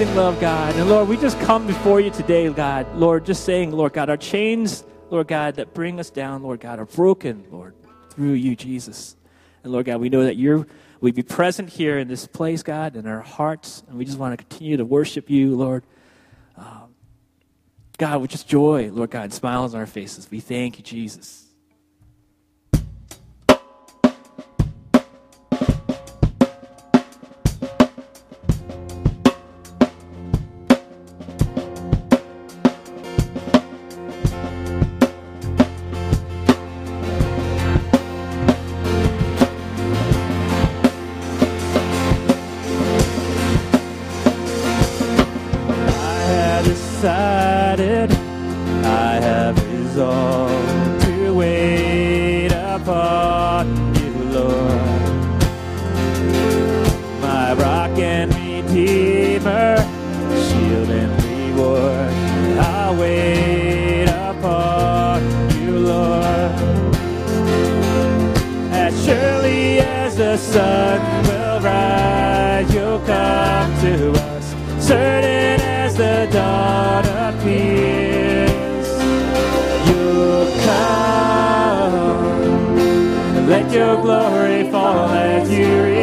Amazing love, God. And Lord, we just come before you today, God. Lord, just saying, Lord God, our chains, Lord God, that bring us down, Lord God, are broken, Lord, through you, Jesus. And Lord God, we know that you're we be present here in this place, God, in our hearts, and we just want to continue to worship you, Lord. Um, God, with just joy, Lord God, smiles on our faces. We thank you, Jesus. as the sun will rise, you'll come to us, certain as the dawn appears. You'll come, let your glory fall as you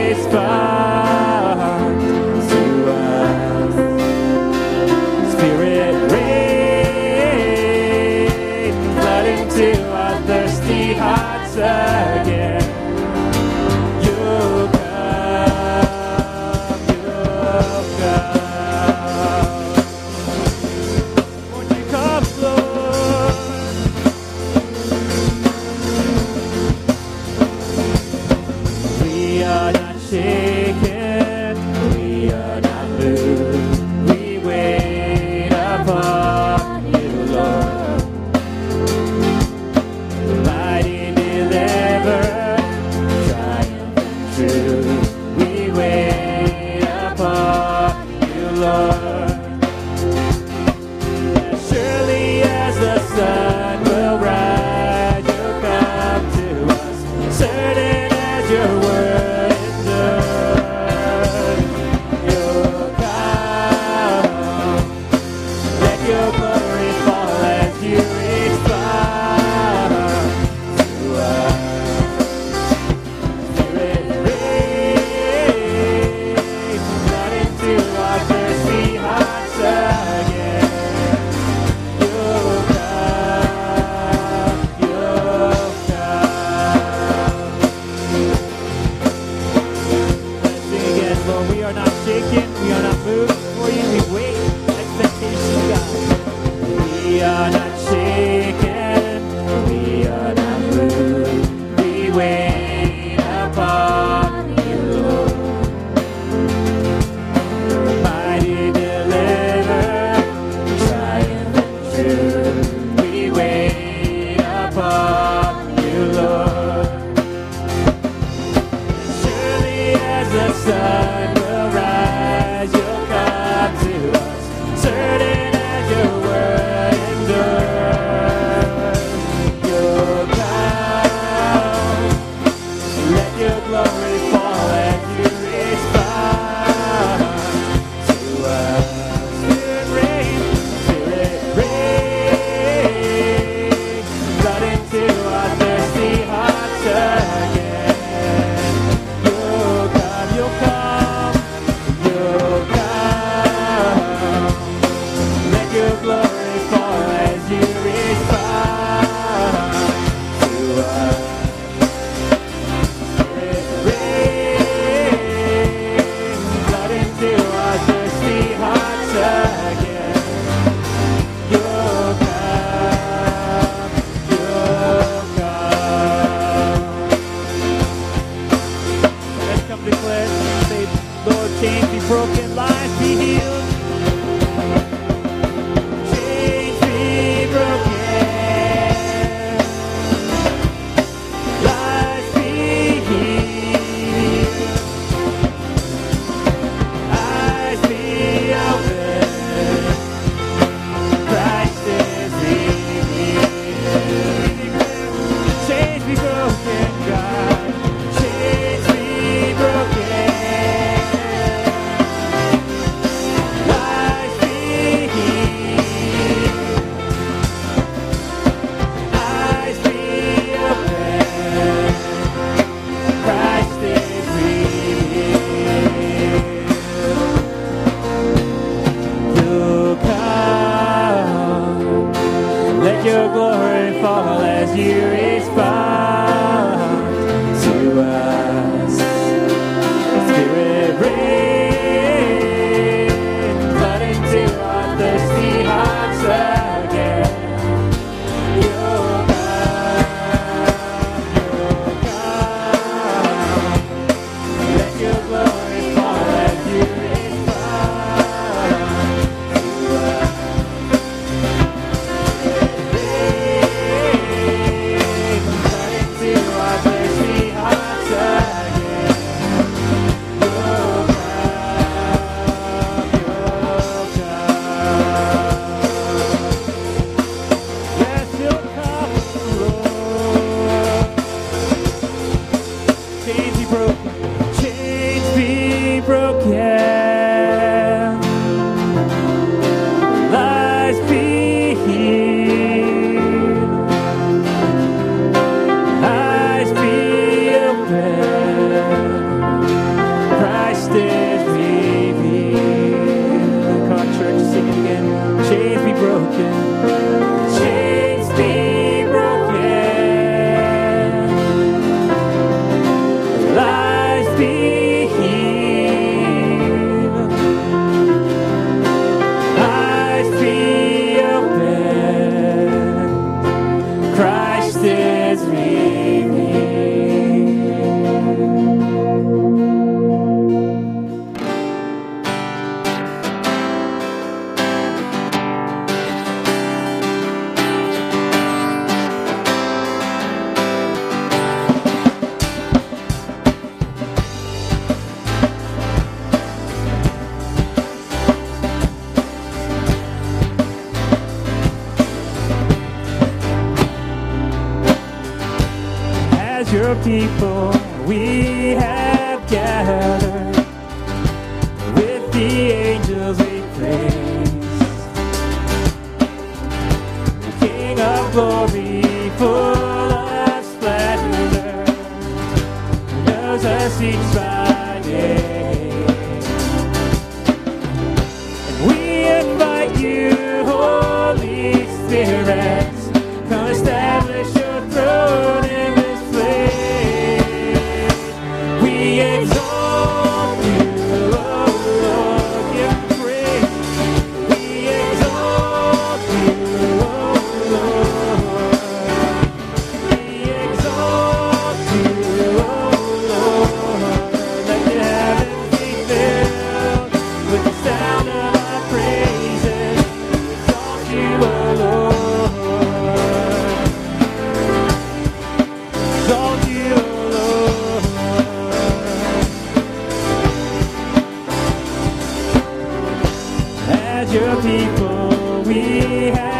your people we have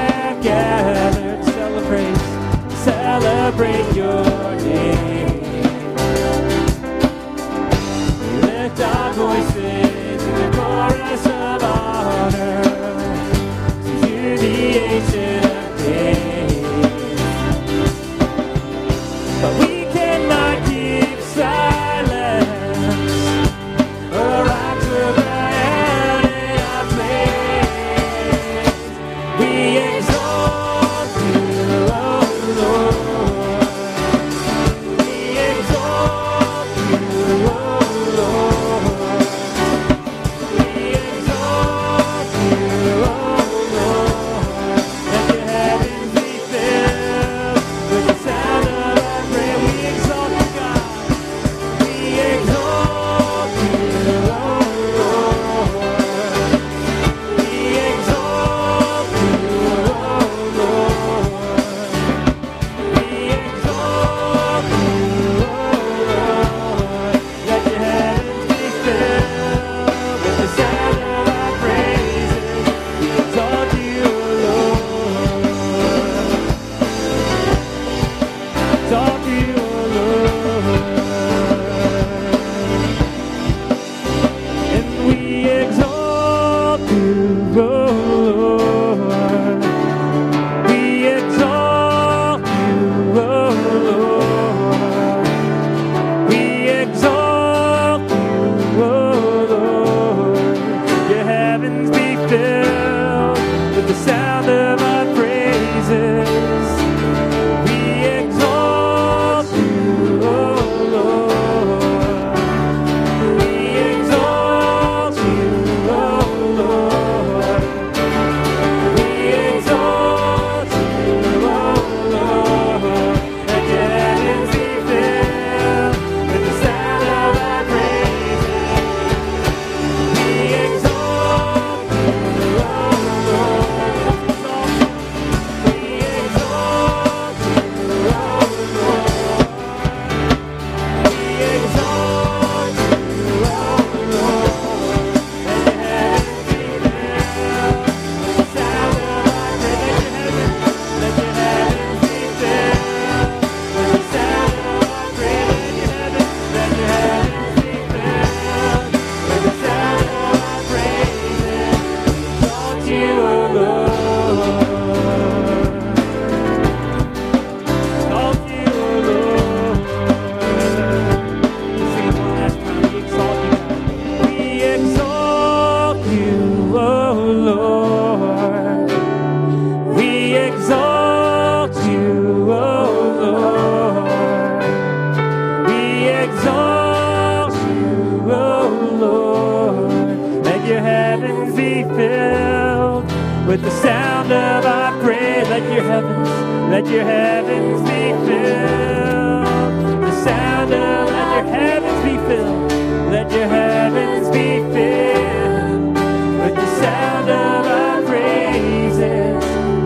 exalt you, O Lord. Let your heavens be filled with the sound of our praise. Let your heavens, let your heavens be filled. The sound of, let your heavens be filled. Let your heavens be filled with the sound of our praises.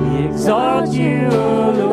We exalt you, O Lord.